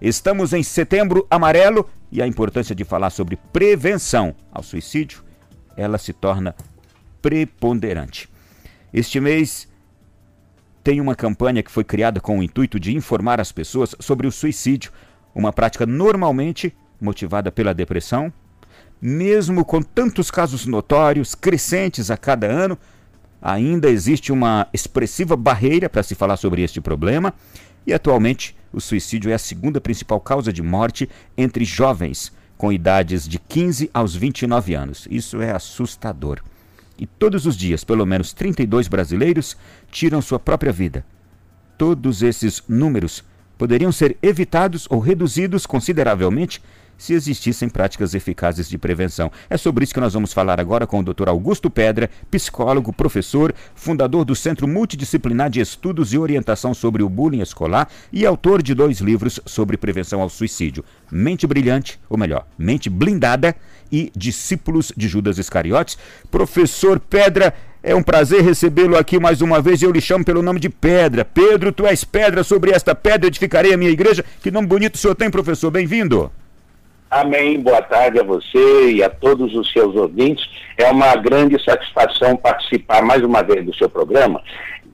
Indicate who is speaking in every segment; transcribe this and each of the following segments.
Speaker 1: Estamos em setembro amarelo e a importância de falar sobre prevenção ao suicídio, ela se torna preponderante. Este mês tem uma campanha que foi criada com o intuito de informar as pessoas sobre o suicídio, uma prática normalmente motivada pela depressão. Mesmo com tantos casos notórios, crescentes a cada ano, ainda existe uma expressiva barreira para se falar sobre este problema e atualmente o suicídio é a segunda principal causa de morte entre jovens com idades de 15 aos 29 anos. Isso é assustador. E todos os dias, pelo menos 32 brasileiros tiram sua própria vida. Todos esses números poderiam ser evitados ou reduzidos consideravelmente se existissem práticas eficazes de prevenção. É sobre isso que nós vamos falar agora com o Dr. Augusto Pedra, psicólogo, professor, fundador do Centro Multidisciplinar de Estudos e Orientação sobre o Bullying Escolar e autor de dois livros sobre prevenção ao suicídio: Mente Brilhante, ou melhor, Mente Blindada e Discípulos de Judas Iscariotes. Professor Pedra, é um prazer recebê-lo aqui mais uma vez. Eu lhe chamo pelo nome de Pedra. Pedro, tu és pedra, sobre esta pedra edificarei a minha igreja. Que nome bonito o senhor tem, professor. Bem-vindo.
Speaker 2: Amém. Boa tarde a você e a todos os seus ouvintes. É uma grande satisfação participar mais uma vez do seu programa,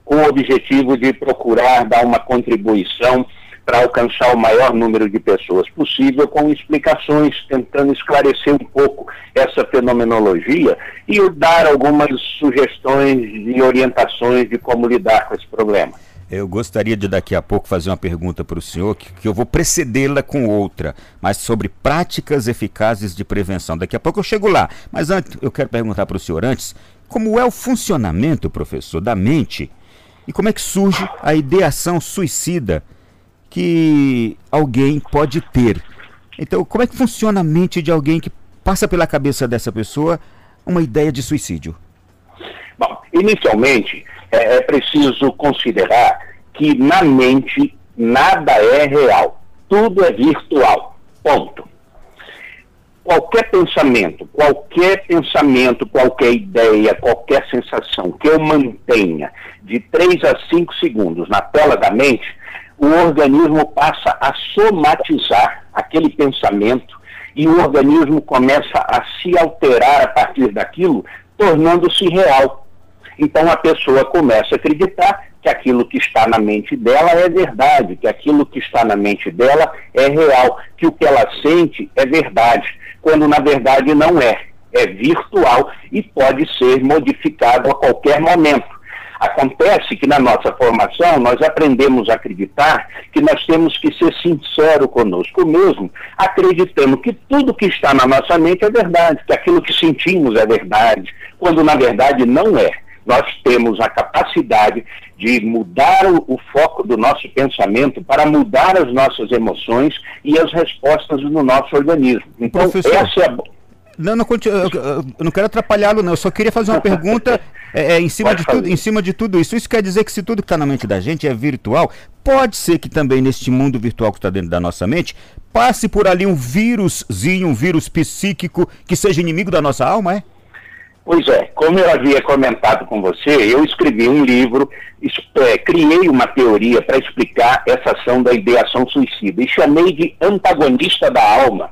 Speaker 2: com o objetivo de procurar dar uma contribuição para alcançar o maior número de pessoas possível, com explicações, tentando esclarecer um pouco essa fenomenologia e dar algumas sugestões e orientações de como lidar com esse problema.
Speaker 1: Eu gostaria de daqui a pouco fazer uma pergunta para o senhor, que, que eu vou precedê-la com outra, mas sobre práticas eficazes de prevenção. Daqui a pouco eu chego lá. Mas antes, eu quero perguntar para o senhor antes, como é o funcionamento, professor, da mente e como é que surge a ideação suicida que alguém pode ter? Então, como é que funciona a mente de alguém que passa pela cabeça dessa pessoa uma ideia de suicídio?
Speaker 2: Bom, inicialmente é, é preciso considerar que na mente nada é real, tudo é virtual. Ponto. Qualquer pensamento, qualquer pensamento, qualquer ideia, qualquer sensação que eu mantenha de 3 a 5 segundos na tela da mente, o organismo passa a somatizar aquele pensamento e o organismo começa a se alterar a partir daquilo, tornando-se real. Então a pessoa começa a acreditar que aquilo que está na mente dela é verdade, que aquilo que está na mente dela é real, que o que ela sente é verdade, quando na verdade não é. É virtual e pode ser modificado a qualquer momento. Acontece que na nossa formação nós aprendemos a acreditar que nós temos que ser sinceros conosco mesmo, acreditando que tudo que está na nossa mente é verdade, que aquilo que sentimos é verdade, quando na verdade não é nós temos a capacidade de mudar o, o, foco do nosso pensamento para mudar as nossas emoções e as respostas no nosso organismo.
Speaker 1: Então, Professor, essa é a... Não, não, eu, não quero atrapalhá-lo, não. Eu só queria fazer uma pergunta é, é, em, cima de tudo, em cima de tudo isso. Isso quer dizer que se tudo que está na mente da gente é virtual, pode ser que também neste mundo virtual que está dentro da nossa mente, passe por ali um víruszinho, um vírus psíquico que seja inimigo da nossa alma, é?
Speaker 2: Pois é, como eu havia comentado com você, eu escrevi um livro, é, criei uma teoria para explicar essa ação da ideação suicida e chamei de antagonista da alma.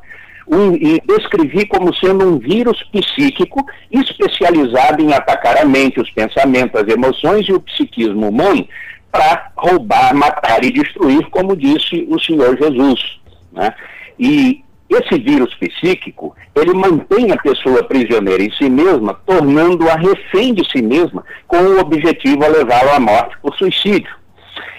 Speaker 2: Um, e descrevi como sendo um vírus psíquico especializado em atacar a mente, os pensamentos, as emoções e o psiquismo humano para roubar, matar e destruir, como disse o Senhor Jesus. Né? E esse vírus psíquico, ele mantém a pessoa prisioneira em si mesma, tornando-a refém de si mesma, com o objetivo a levá-la à morte por suicídio.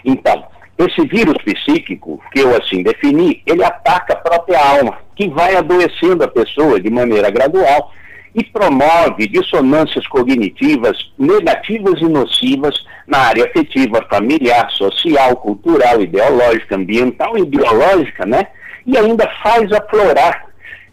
Speaker 2: Então, esse vírus psíquico, que eu assim defini, ele ataca a própria alma, que vai adoecendo a pessoa de maneira gradual e promove dissonâncias cognitivas negativas e nocivas na área afetiva, familiar, social, cultural, ideológica, ambiental e biológica, né? E ainda faz aflorar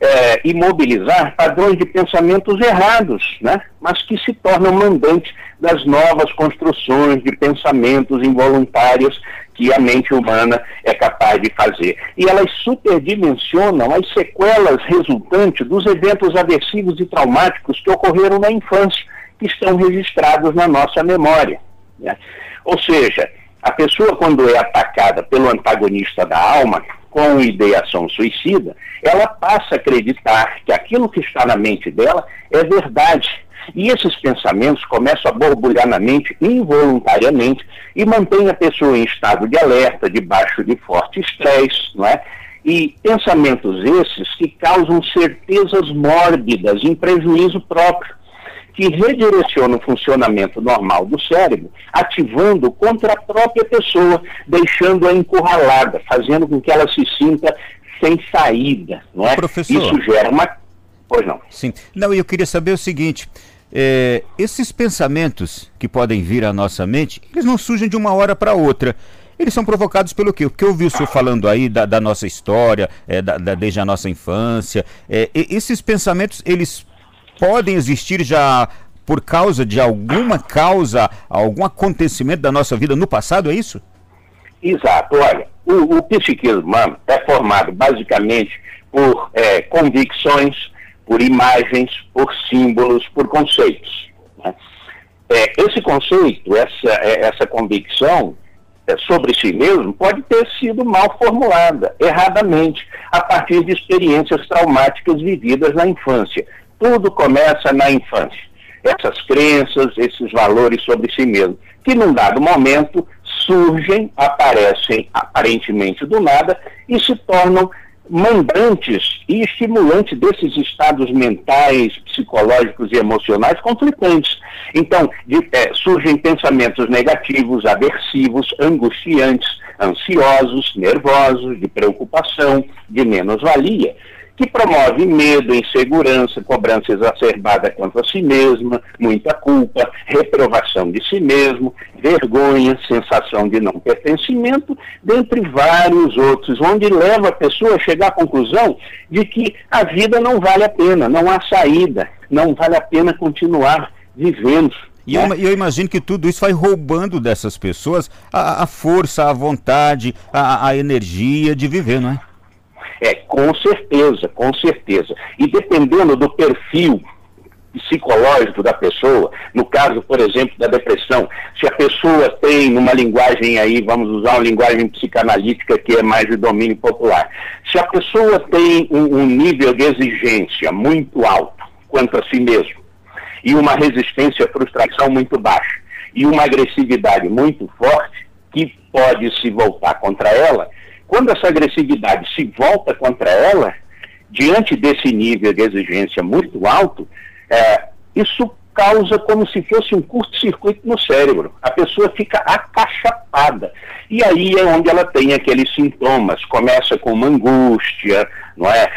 Speaker 2: é, e mobilizar padrões de pensamentos errados, né? mas que se tornam mandantes das novas construções de pensamentos involuntários que a mente humana é capaz de fazer. E elas superdimensionam as sequelas resultantes dos eventos aversivos e traumáticos que ocorreram na infância, que estão registrados na nossa memória. Né? Ou seja, a pessoa, quando é atacada pelo antagonista da alma, com ideação suicida, ela passa a acreditar que aquilo que está na mente dela é verdade. E esses pensamentos começam a borbulhar na mente involuntariamente e mantém a pessoa em estado de alerta, debaixo de forte estresse, não é? E pensamentos esses que causam certezas mórbidas em prejuízo próprio, que redirecionam o funcionamento normal do cérebro, ativando contra a própria pessoa, deixando-a encurralada, fazendo com que ela se sinta sem saída, não é?
Speaker 1: Professor.
Speaker 2: Isso gera uma... Pois não.
Speaker 1: Sim. Não, eu queria saber o seguinte... É, esses pensamentos que podem vir à nossa mente, eles não surgem de uma hora para outra. Eles são provocados pelo quê? O que eu ouvi o senhor falando aí da, da nossa história, é, da, da, desde a nossa infância. É, esses pensamentos, eles podem existir já por causa de alguma causa, algum acontecimento da nossa vida no passado, é isso?
Speaker 2: Exato. Olha, o, o psiquismo humano é formado basicamente por é, convicções, por imagens, por símbolos, por conceitos. Né? É, esse conceito, essa, é, essa convicção é, sobre si mesmo pode ter sido mal formulada, erradamente, a partir de experiências traumáticas vividas na infância. Tudo começa na infância. Essas crenças, esses valores sobre si mesmo, que num dado momento surgem, aparecem aparentemente do nada e se tornam mandantes e estimulantes desses estados mentais, psicológicos e emocionais conflitantes. Então, de, é, surgem pensamentos negativos, aversivos, angustiantes, ansiosos, nervosos, de preocupação, de menos-valia que promove medo, insegurança, cobrança exacerbada contra si mesma, muita culpa, reprovação de si mesmo, vergonha, sensação de não pertencimento, dentre vários outros, onde leva a pessoa a chegar à conclusão de que a vida não vale a pena, não há saída, não vale a pena continuar vivendo.
Speaker 1: E eu, eu, imagino que tudo isso vai roubando dessas pessoas a, a força, a vontade, a, a energia de viver, não é?
Speaker 2: É, com certeza, com certeza. E dependendo do perfil psicológico da pessoa, no caso, por exemplo, da depressão, se a pessoa tem numa linguagem aí, vamos usar uma linguagem psicanalítica que é mais de domínio popular, se a pessoa tem um, um nível de exigência muito alto quanto a si mesmo, e uma resistência à frustração muito baixa, e uma agressividade muito forte, que pode se voltar contra ela, quando essa agressividade se volta contra ela, diante desse nível de exigência muito alto, é, isso causa como se fosse um curto-circuito no cérebro. A pessoa fica acachapada. E aí é onde ela tem aqueles sintomas. Começa com uma angústia, não é?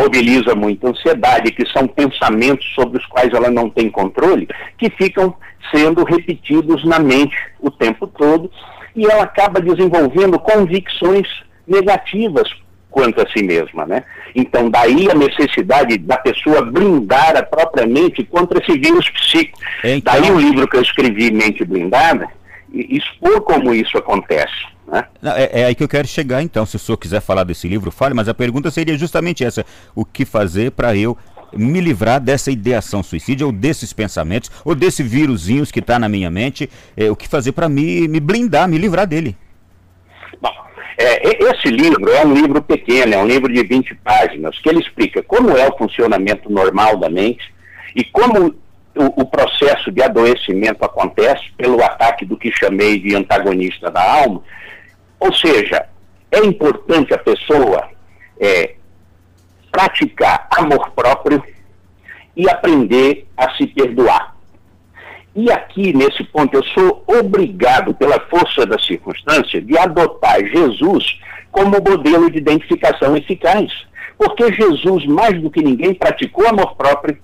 Speaker 2: mobiliza muita ansiedade, que são pensamentos sobre os quais ela não tem controle, que ficam sendo repetidos na mente o tempo todo. E ela acaba desenvolvendo convicções negativas quanto a si mesma, né? Então, daí a necessidade da pessoa blindar a própria mente contra esse vírus psíquico. Então... Daí o livro que eu escrevi, Mente Blindada, expor como isso acontece. Né?
Speaker 1: É, é, aí que eu quero chegar, então. Se o senhor quiser falar desse livro, fale, mas a pergunta seria justamente essa: o que fazer para eu me livrar dessa ideação suicídia, ou desses pensamentos, ou desse vírusinhos que está na minha mente? É, o que fazer para me, me blindar, me livrar dele?
Speaker 2: É, esse livro é um livro pequeno, é um livro de 20 páginas, que ele explica como é o funcionamento normal da mente e como o, o processo de adoecimento acontece pelo ataque do que chamei de antagonista da alma. Ou seja, é importante a pessoa é, praticar amor próprio e aprender a se perdoar. E aqui, nesse ponto, eu sou obrigado, pela força da circunstância, de adotar Jesus como modelo de identificação eficaz. Porque Jesus, mais do que ninguém, praticou amor próprio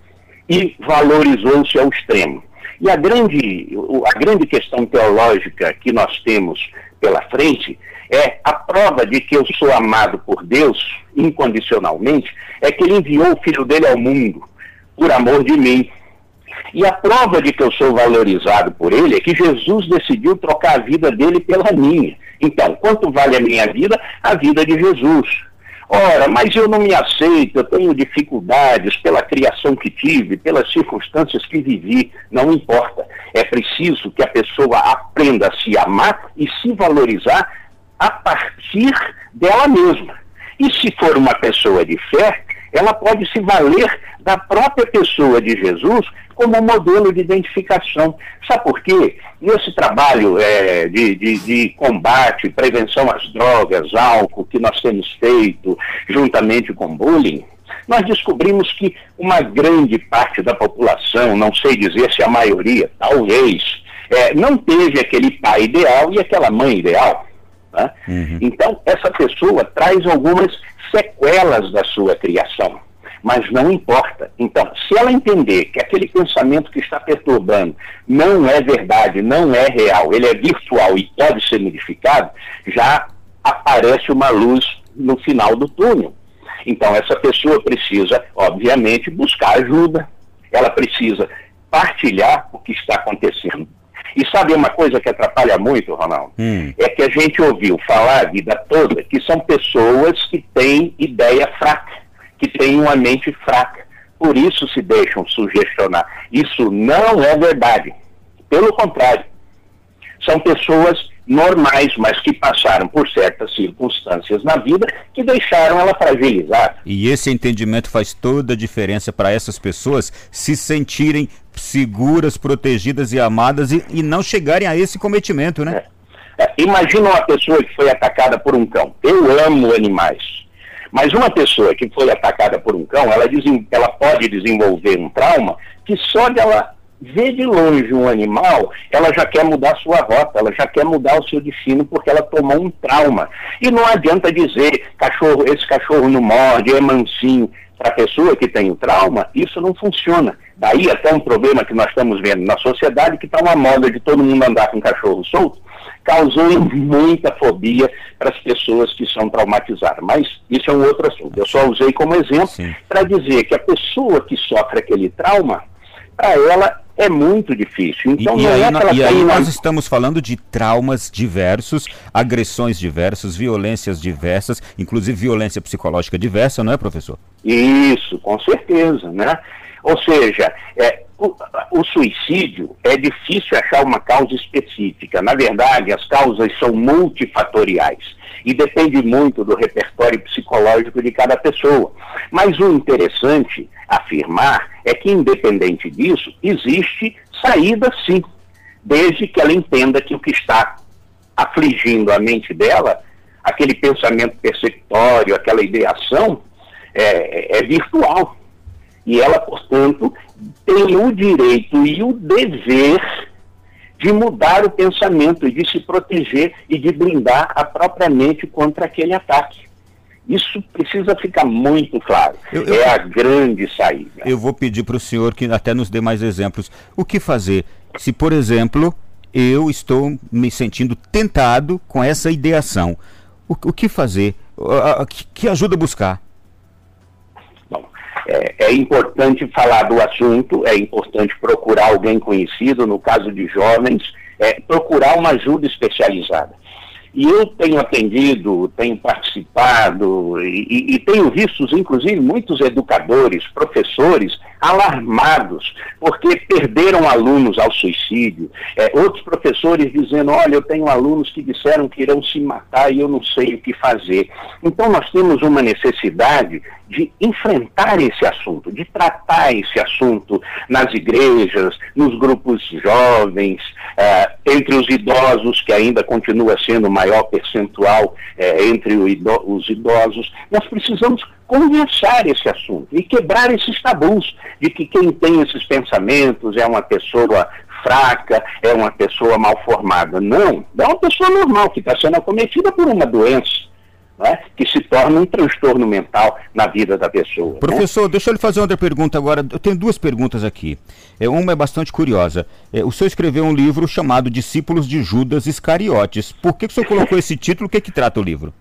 Speaker 2: e valorizou-se ao extremo. E a grande, a grande questão teológica que nós temos pela frente é a prova de que eu sou amado por Deus incondicionalmente, é que ele enviou o Filho dele ao mundo por amor de mim. E a prova de que eu sou valorizado por ele é que Jesus decidiu trocar a vida dele pela minha. Então, quanto vale a minha vida? A vida de Jesus. Ora, mas eu não me aceito, eu tenho dificuldades pela criação que tive, pelas circunstâncias que vivi, não importa. É preciso que a pessoa aprenda a se amar e se valorizar a partir dela mesma. E se for uma pessoa de fé, ela pode se valer da própria pessoa de Jesus como modelo de identificação. Sabe por quê? Nesse trabalho é, de, de, de, combate, prevenção às drogas, álcool, que nós temos feito juntamente com bullying, nós descobrimos que uma grande parte da população, não sei dizer se a maioria, talvez, é, não teve aquele pai ideal e aquela mãe ideal. Né? Uhum. Então, essa pessoa traz algumas sequelas da sua criação. Mas não importa. Então, se ela entender que aquele pensamento que está perturbando não é verdade, não é real, ele é virtual e pode ser modificado, já aparece uma luz no final do túnel. Então, essa pessoa precisa, obviamente, buscar ajuda, ela precisa partilhar o que está acontecendo e sabe uma coisa que atrapalha muito, Ronaldo? Hum. É que a gente ouviu falar a vida toda que são pessoas que têm ideia fraca, que têm uma mente fraca. Por isso se deixam sugestionar. Isso não é verdade. Pelo contrário, são pessoas normais, mas que passaram por certas circunstâncias na vida que deixaram ela fragilizada.
Speaker 1: E esse entendimento faz toda a diferença para essas pessoas se sentirem seguras, protegidas e amadas e, e não chegarem a esse cometimento, né?
Speaker 2: É. É, imagina uma pessoa que foi atacada por um cão. Eu amo animais. Mas uma pessoa que foi atacada por um cão, ela, ela pode desenvolver um trauma que só dela vê de longe um animal, ela já quer mudar sua rota, ela já quer mudar o seu destino porque ela tomou um trauma. E não adianta dizer, cachorro, esse cachorro não morde, é mansinho. Para a pessoa que tem o trauma, isso não funciona. Daí até um problema que nós estamos vendo na sociedade, que está uma moda de todo mundo andar com cachorro solto, causou muita fobia para as pessoas que são traumatizadas. Mas isso é um outro assunto. Eu só usei como exemplo para dizer que a pessoa que sofre aquele trauma, para ela é muito difícil.
Speaker 1: Então, e, e aí, é e aí nós estamos falando de traumas diversos, agressões diversas, violências diversas, inclusive violência psicológica diversa, não é, professor?
Speaker 2: Isso, com certeza, né? Ou seja, é, o, o, suicídio é difícil achar uma causa específica. Na verdade, as causas são multifatoriais e depende muito do repertório psicológico de cada pessoa. Mas o interessante afirmar é que, independente disso, existe saída sim, desde que ela entenda que o que está afligindo a mente dela, aquele pensamento perceptório, aquela ideação, é, é virtual. E ela, portanto, tem o direito e o dever de mudar o pensamento de se proteger e de blindar a própria mente contra aquele ataque. Isso precisa ficar muito claro. Eu, eu, é a grande saída.
Speaker 1: Eu vou pedir para o senhor que até nos dê mais exemplos. O que fazer se, por exemplo, eu estou me sentindo tentado com essa ideação? O, o que fazer? Que, que ajuda buscar?
Speaker 2: É, é, importante falar do assunto, é importante procurar alguém conhecido, no caso de jovens, é, procurar uma ajuda especializada. E eu tenho atendido, tenho participado e, e, tenho visto, inclusive, muitos educadores, professores alarmados, porque perderam alunos ao suicídio. É, outros professores dizendo: olha, eu tenho alunos que disseram que irão se matar e eu não sei o que fazer. Então, nós temos uma necessidade de enfrentar esse assunto, de tratar esse assunto nas igrejas, nos grupos jovens, eh, entre os idosos, que ainda continua sendo o maior percentual eh, entre os idosos. Nós precisamos conversar esse assunto e quebrar esses tabus de que quem tem esses pensamentos é uma pessoa fraca, é uma pessoa mal formada. Não, é uma pessoa normal que está sendo acometida por uma doença né, que se torna um transtorno mental na vida da pessoa. Né?
Speaker 1: Professor, né? deixa eu lhe fazer outra pergunta agora. Eu tenho duas perguntas aqui. É, uma é bastante curiosa. É, o senhor escreveu um livro chamado Discípulos de Judas Iscariotes. Por que, que o senhor colocou esse título? O que, que trata o livro?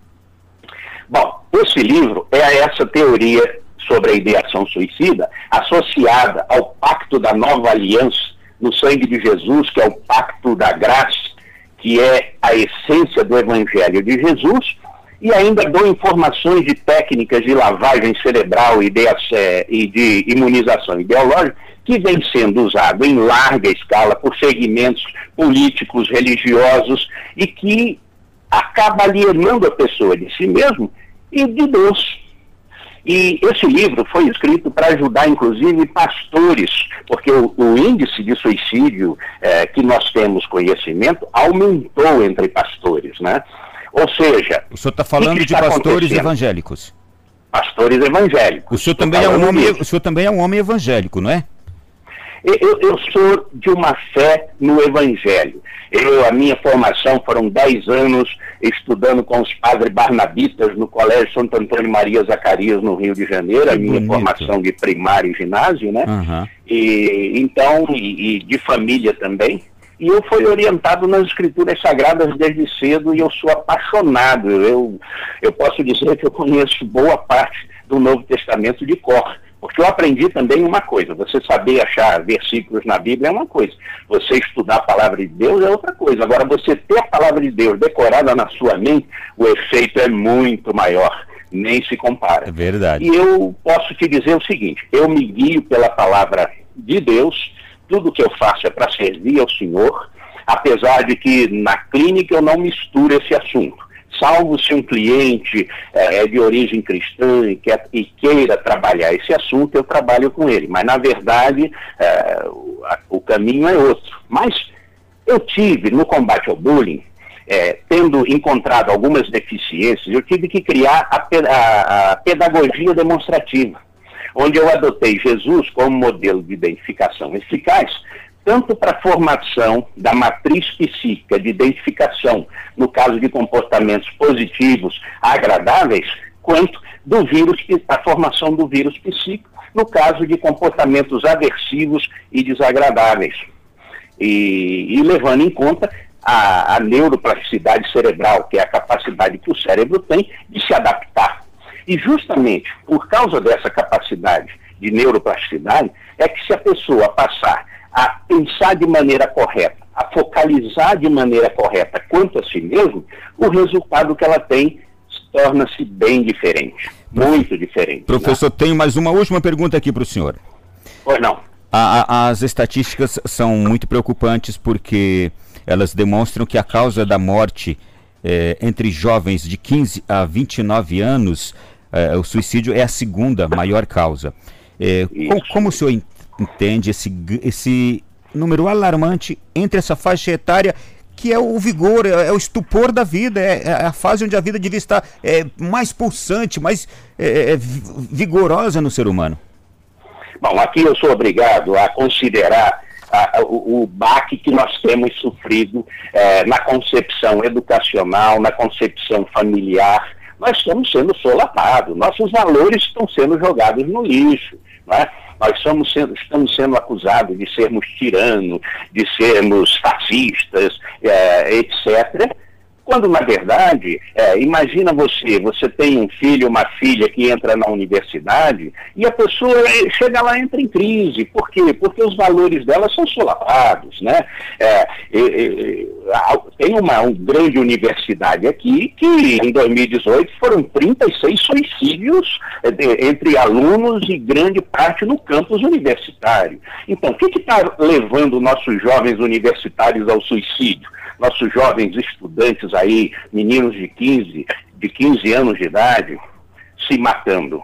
Speaker 2: Bom, esse livro é essa teoria sobre a ideação suicida associada ao pacto da nova aliança no sangue de Jesus, que é o pacto da graça, que é a essência do evangelho de Jesus, e ainda dou informações de técnicas de lavagem cerebral e de, e de imunização ideológica que vem sendo usado em larga escala por segmentos políticos, religiosos e que acaba alienando a pessoa de si mesmo e de Deus. E esse livro foi escrito para ajudar, inclusive, pastores, porque o, o índice de suicídio é, que nós temos conhecimento aumentou entre pastores, né? Ou seja...
Speaker 1: O senhor está falando que que de pastores evangélicos?
Speaker 2: Pastores evangélicos.
Speaker 1: O senhor, também é um homem, o senhor também é um homem evangélico, não é?
Speaker 2: Eu, eu, sou de uma fé no Evangelho. Eu, a minha formação foram 10 anos estudando com os padres barnabitas no Colégio Santo Antônio Maria Zacarias, no Rio de Janeiro, que a minha bonito. formação de primário e ginásio, né? Uhum. E, então, e, e de família também. E eu fui orientado nas escrituras sagradas desde cedo e eu sou apaixonado. Eu, eu posso dizer que eu conheço boa parte do Novo Testamento de cor. Porque eu aprendi também uma coisa: você saber achar versículos na Bíblia é uma coisa, você estudar a palavra de Deus é outra coisa. Agora, você ter a palavra de Deus decorada na sua mente, o efeito é muito maior, nem se compara.
Speaker 1: É verdade.
Speaker 2: E eu posso te dizer o seguinte: eu me guio pela palavra de Deus, tudo que eu faço é para servir ao Senhor, apesar de que na clínica eu não misturo esse assunto salvo se um cliente é, é de origem cristã e, quer, e, queira trabalhar esse assunto, eu trabalho com ele. Mas, na verdade, é, o, a, o, caminho é outro. Mas eu tive, no combate ao bullying, é, tendo encontrado algumas deficiências, eu tive que criar a, a, a pedagogia demonstrativa, onde eu adotei Jesus como modelo de identificação eficaz tanto para a formação da matriz psíquica de identificação, no caso de comportamentos positivos, agradáveis, quanto do vírus, a formação do vírus psíquico, no caso de comportamentos aversivos e desagradáveis. E, e levando em conta a, a neuroplasticidade cerebral, que é a capacidade que o cérebro tem de se adaptar. E justamente por causa dessa capacidade de neuroplasticidade, é que se a pessoa passar a pensar de maneira correta, a focalizar de maneira correta quanto a si mesmo, o resultado que ela tem torna-se bem diferente, muito diferente.
Speaker 1: Professor, né? tenho mais uma última pergunta aqui para o senhor.
Speaker 2: Pois não.
Speaker 1: A, a, as estatísticas são muito preocupantes porque elas demonstram que a causa da morte é, entre jovens de 15 a 29 anos, o suicídio é a segunda maior causa. É, como, como o senhor entende esse, esse número alarmante entre essa faixa etária que é o vigor, é, é o estupor da vida, é, é, a fase onde a vida devia estar é, mais pulsante, mais é, é vigorosa no ser humano?
Speaker 2: Bom, aqui eu sou obrigado a considerar a, o, o baque que nós temos sofrido é, na concepção educacional, na concepção familiar. Nós estamos sendo solapados, nossos valores estão sendo jogados no lixo. Né? Nós somos sendo, estamos sendo acusados de sermos tiranos, de sermos fascistas, é, etc. Quando, na verdade, é, imagina você, você tem um filho, uma filha que entra na universidade e a pessoa é, chega lá entra em crise. Por quê? Porque os valores dela são solapados, né? É, tem uma, uma grande universidade aqui que, em 2018, foram 36 suicídios é, entre alunos e grande parte no campus universitário. Então, o que está levando nossos jovens universitários ao suicídio? Nossos jovens estudantes aí, meninos de 15, de 15 anos de idade, se matando.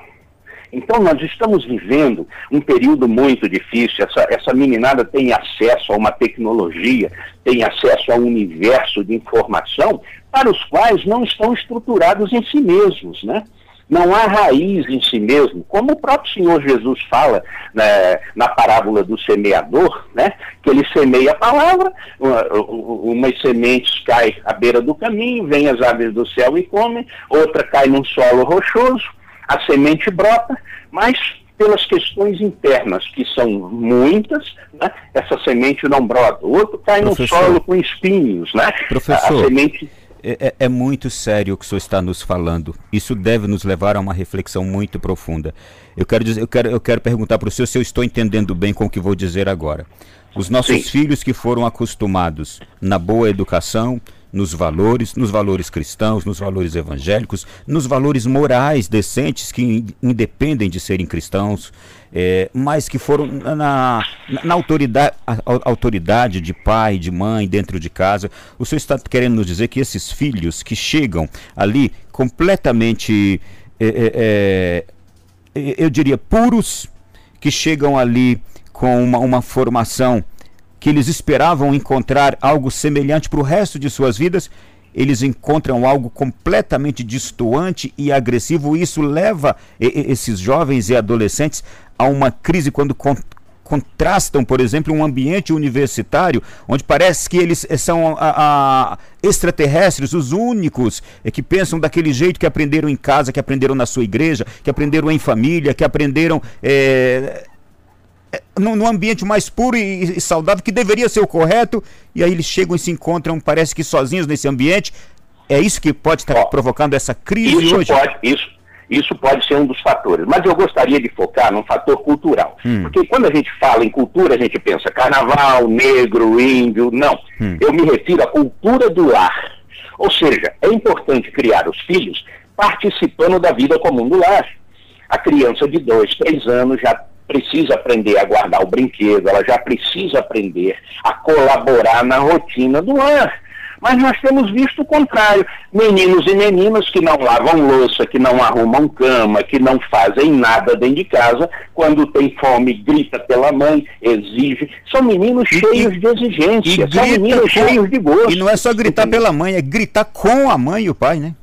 Speaker 2: Então, nós estamos vivendo um período muito difícil. Essa, essa meninada tem acesso a uma tecnologia, tem acesso a um universo de informação para os quais não estão estruturados em si mesmos, né? Não há raiz em si mesmo, como o próprio Senhor Jesus fala né, na parábola do semeador, né, que ele semeia a palavra, uma, umas sementes caem à beira do caminho, vêm as aves do céu e comem, outra cai num solo rochoso, a semente brota, mas pelas questões internas, que são muitas, né, essa semente não brota. O outro cai Professor, no solo com espinhos, né?
Speaker 1: Professor, a semente é, é, é, muito sério o que o senhor está nos falando. Isso deve nos levar a uma reflexão muito profunda. Eu quero, dizer, eu quero, eu quero perguntar para o senhor se eu estou entendendo bem com o que vou dizer agora. Os nossos Sim. filhos que foram acostumados na boa educação, nos valores, nos valores cristãos, nos valores evangélicos, nos valores morais decentes que independem de serem cristãos, é, mas que foram na, na, na autoridade, autoridade de pai, de mãe, dentro de casa. O senhor está querendo nos dizer que esses filhos que chegam ali completamente é, é, eu diria, puros, que chegam ali com uma, uma formação que eles esperavam encontrar algo semelhante para o resto de suas vidas, eles encontram algo completamente distoante e agressivo. Isso leva esses jovens e adolescentes a uma crise quando contrastam, por exemplo, um ambiente universitário onde parece que eles eh, são a, a, extraterrestres, os únicos é, que pensam daquele jeito que aprenderam em casa, que aprenderam na sua igreja, que aprenderam em família, que aprenderam é, no, no, ambiente mais puro e, e, saudável, que deveria ser o correto, e aí eles chegam e se encontram, parece que sozinhos nesse ambiente. É isso que pode estar provocando essa crise
Speaker 2: isso
Speaker 1: hoje?
Speaker 2: Pode, isso, isso pode ser um dos fatores. Mas eu gostaria de focar num fator cultural. Hum. Porque quando a gente fala em cultura, a gente pensa carnaval, negro, índio. Não. Hum. Eu me refiro à cultura do lar. Ou seja, é importante criar os filhos participando da vida comum do lar. A criança de dois, três anos já precisa aprender a guardar o brinquedo, ela já precisa aprender a colaborar na rotina do lar. Mas nós temos visto o contrário. Meninos e meninas que não lavam louça, que não arrumam cama, que não fazem nada dentro de casa, quando tem fome, grita pela mãe, exige. São meninos e, cheios de exigência, são meninos com... cheios de gosto.
Speaker 1: E não é só gritar pela mãe, é gritar com a mãe e o pai, né?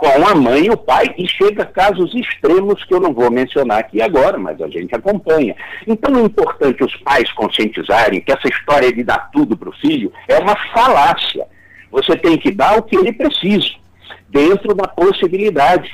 Speaker 2: Com a mãe e o pai, e chega a casos extremos que eu não vou mencionar aqui agora, mas a gente acompanha. Então é importante os pais conscientizarem que essa história de dar tudo para o filho é uma falácia. Você tem que dar o que ele precisa, dentro da possibilidade.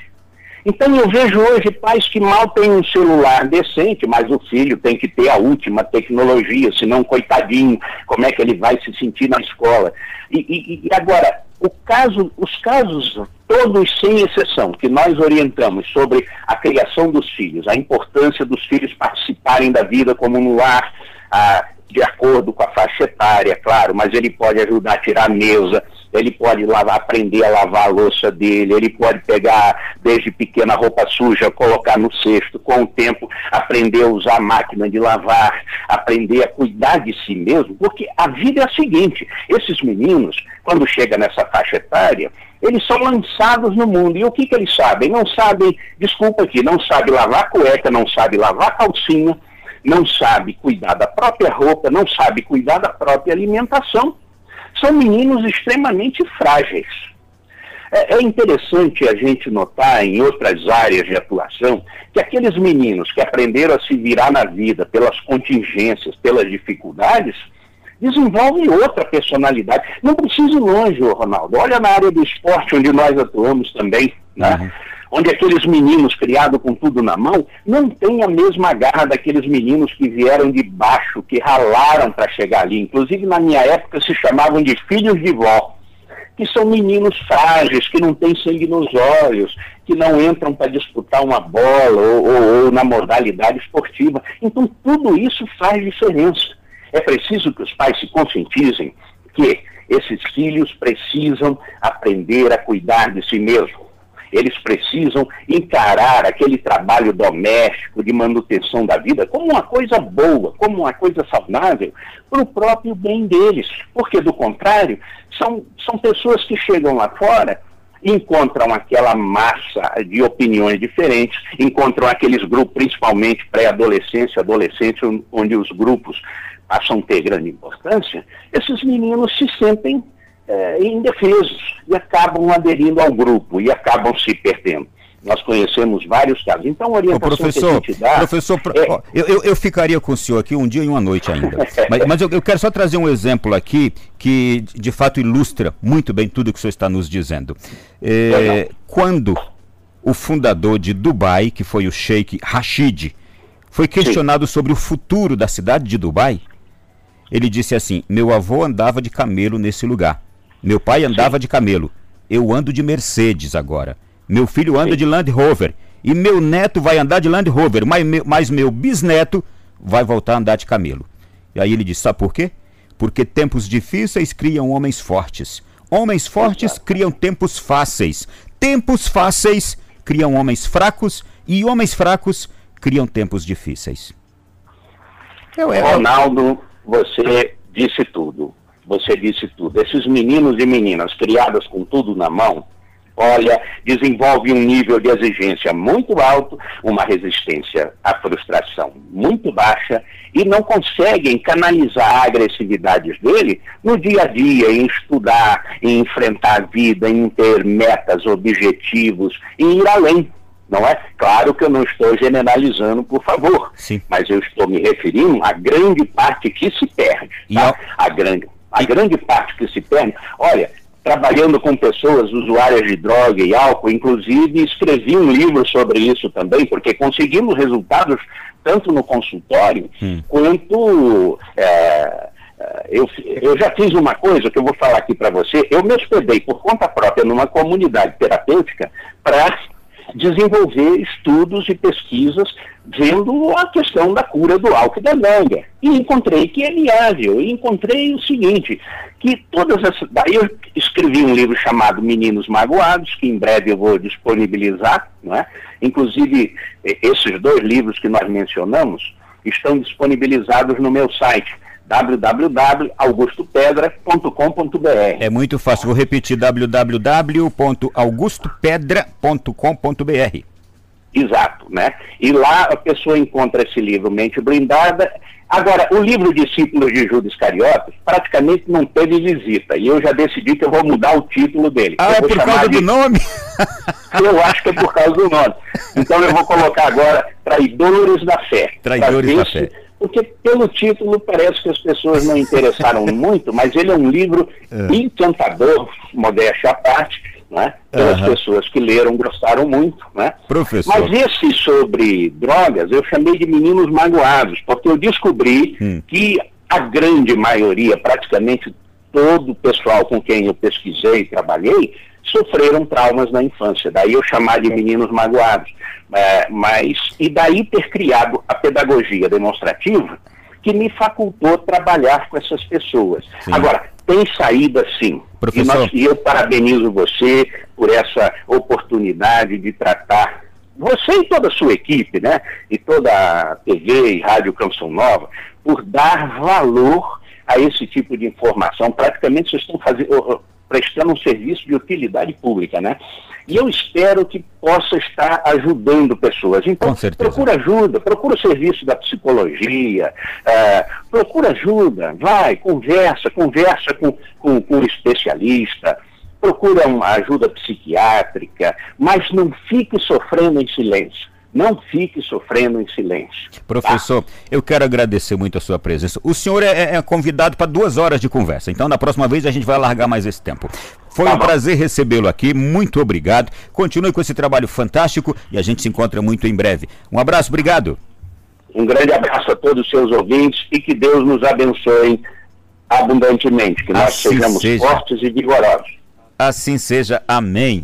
Speaker 2: Então eu vejo hoje pais que mal têm um celular decente, mas o filho tem que ter a última tecnologia, senão, coitadinho, como é que ele vai se sentir na escola? E, e, e agora, caso, os casos, todos sem exceção, que nós orientamos sobre a criação dos filhos, a importância dos filhos participarem da vida como no lar, a, de acordo com a faixa etária, claro, mas ele pode ajudar a tirar a mesa, ele pode lavar, aprender a lavar a louça dele, ele pode pegar desde pequena roupa suja, colocar no cesto, com o tempo aprender a usar a máquina de lavar, aprender a cuidar de si mesmo, porque a vida é a seguinte, esses meninos, quando chegam nessa faixa etária, eles são lançados no mundo. E o que, que eles sabem? Não sabem, desculpa aqui, não sabe lavar cueca, não sabe lavar calcinha, não sabe cuidar da própria roupa, não sabe cuidar da própria alimentação. São meninos extremamente frágeis. É, é interessante a gente notar em outras áreas de atuação que aqueles meninos que aprenderam a se virar na vida pelas contingências, pelas dificuldades, desenvolvem outra personalidade. Não precisa ir longe, Ronaldo. Olha na área do esporte onde nós atuamos também, né? Uhum onde aqueles meninos criados com tudo na mão não têm a mesma garra daqueles meninos que vieram de baixo, que ralaram para chegar ali. Inclusive, na minha época, se chamavam de filhos de vó, que são meninos frágeis, que não têm sangue nos olhos, que não entram para disputar uma bola ou, ou, ou na modalidade esportiva. Então, tudo isso faz diferença. É preciso que os pais se conscientizem que esses filhos precisam aprender a cuidar de si mesmos eles precisam encarar aquele trabalho doméstico de manutenção da vida como uma coisa boa, como uma coisa saudável, para o próprio bem deles. Porque, do contrário, são, são pessoas que chegam lá fora encontram aquela massa de opiniões diferentes, encontram aqueles grupos, principalmente pré-adolescência, adolescência, onde os grupos passam a ter grande importância, esses meninos se sentem é, indefesos e acabam aderindo ao grupo e acabam se perdendo. Nós conhecemos vários casos. Então, a orientação Ô,
Speaker 1: professor,
Speaker 2: que dá...
Speaker 1: Professor, é... ó, eu, eu ficaria com o senhor aqui um dia e uma noite ainda. mas, mas eu, eu, quero só trazer um exemplo aqui que, de fato, ilustra muito bem tudo que o senhor está nos dizendo. É, quando o fundador de Dubai, que foi o Sheikh Rashid, foi questionado Sim. sobre o futuro da cidade de Dubai, ele disse assim: Meu avô andava de camelo nesse lugar. Meu pai andava Sim. de camelo. Eu ando de Mercedes agora. Meu filho anda Sim. de Land Rover. E meu neto vai andar de Land Rover, mas meu, mas meu bisneto vai voltar a andar de camelo. E aí ele disse: Sabe por quê? Porque tempos difíceis criam homens fortes. Homens fortes criam tempos fáceis. Tempos fáceis criam homens fracos. E homens fracos criam tempos difíceis.
Speaker 2: Eu, eu... Ronaldo, você disse tudo você disse tudo. Esses meninos e meninas criadas com tudo na mão olha, desenvolve um nível de exigência muito alto, uma resistência à frustração muito baixa e não conseguem canalizar a agressividade dele no dia a dia, em estudar, em enfrentar a vida, em ter metas, objetivos, em ir além. Não é? Claro que eu não estou generalizando, por favor, Sim. mas eu estou me referindo à grande parte que se perde. Tá? A, grande, a grande parte que se perde. Olha, trabalhando com pessoas usuárias de droga e álcool, inclusive escrevi um livro sobre isso também, porque conseguimos resultados tanto no consultório hum. quanto. É, é eu, eu já fiz uma coisa que eu vou falar aqui para você. Eu me hospedei por conta própria numa comunidade terapêutica para desenvolver estudos e pesquisas vendo a questão da cura do álcool da manga. E encontrei que é viável. E encontrei o seguinte, que todas essas... Daí eu escrevi um livro chamado Meninos Magoados, que em breve eu vou disponibilizar, não é? Inclusive, esses dois livros que nós mencionamos estão disponibilizados no meu site, www.augustopedra.com.br.
Speaker 1: É muito fácil, vou repetir www.augustopedra.com.br.
Speaker 2: Exato, né? E lá a pessoa encontra esse livro Mente Blindada. Agora, o livro Discípulos de Judas Iscariotes praticamente não teve visita. E eu já decidi que eu vou mudar o título dele.
Speaker 1: Ah, é por causa de... do nome?
Speaker 2: eu acho que é por causa do nome. Então eu vou colocar agora Traidores da Fé.
Speaker 1: Traidores da Fé
Speaker 2: porque pelo título parece que as pessoas não interessaram muito, mas ele é um livro é. encantador, modéstia à parte, né? pelas uhum. pessoas que leram gostaram muito. Né?
Speaker 1: Professor.
Speaker 2: Mas esse sobre drogas eu chamei de meninos magoados, porque eu descobri hum. que a grande maioria, praticamente todo o pessoal com quem eu pesquisei e trabalhei, sofreram traumas na infância. Daí eu chamar de meninos magoados. É, mas, e daí ter criado a pedagogia demonstrativa que me facultou trabalhar com essas pessoas. Sim. Agora, tem saída sim. E, nós, e eu parabenizo você por essa oportunidade de tratar você e toda a sua equipe, né? E toda a TV e Rádio Canção Nova, por dar valor a esse tipo de informação. Praticamente vocês estão fazendo prestando um serviço de utilidade pública, né? E eu espero que possa estar ajudando pessoas. Então, procura ajuda, procura o serviço da psicologia, uh, procura ajuda, vai, conversa, conversa com, com, com um especialista, procura uma ajuda psiquiátrica, mas não fique sofrendo em silêncio. Não fique sofrendo em silêncio.
Speaker 1: Professor, tá? eu quero agradecer muito a sua presença. O senhor é, é convidado para duas horas de conversa, então na próxima vez a gente vai largar mais esse tempo. Foi tá um bom. prazer recebê-lo aqui, muito obrigado. Continue com esse trabalho fantástico e a gente se encontra muito em breve. Um abraço, obrigado.
Speaker 2: Um grande abraço a todos os seus ouvintes e que Deus nos abençoe abundantemente, que nós assim sejamos seja. fortes e vigorosos.
Speaker 1: Assim seja, amém.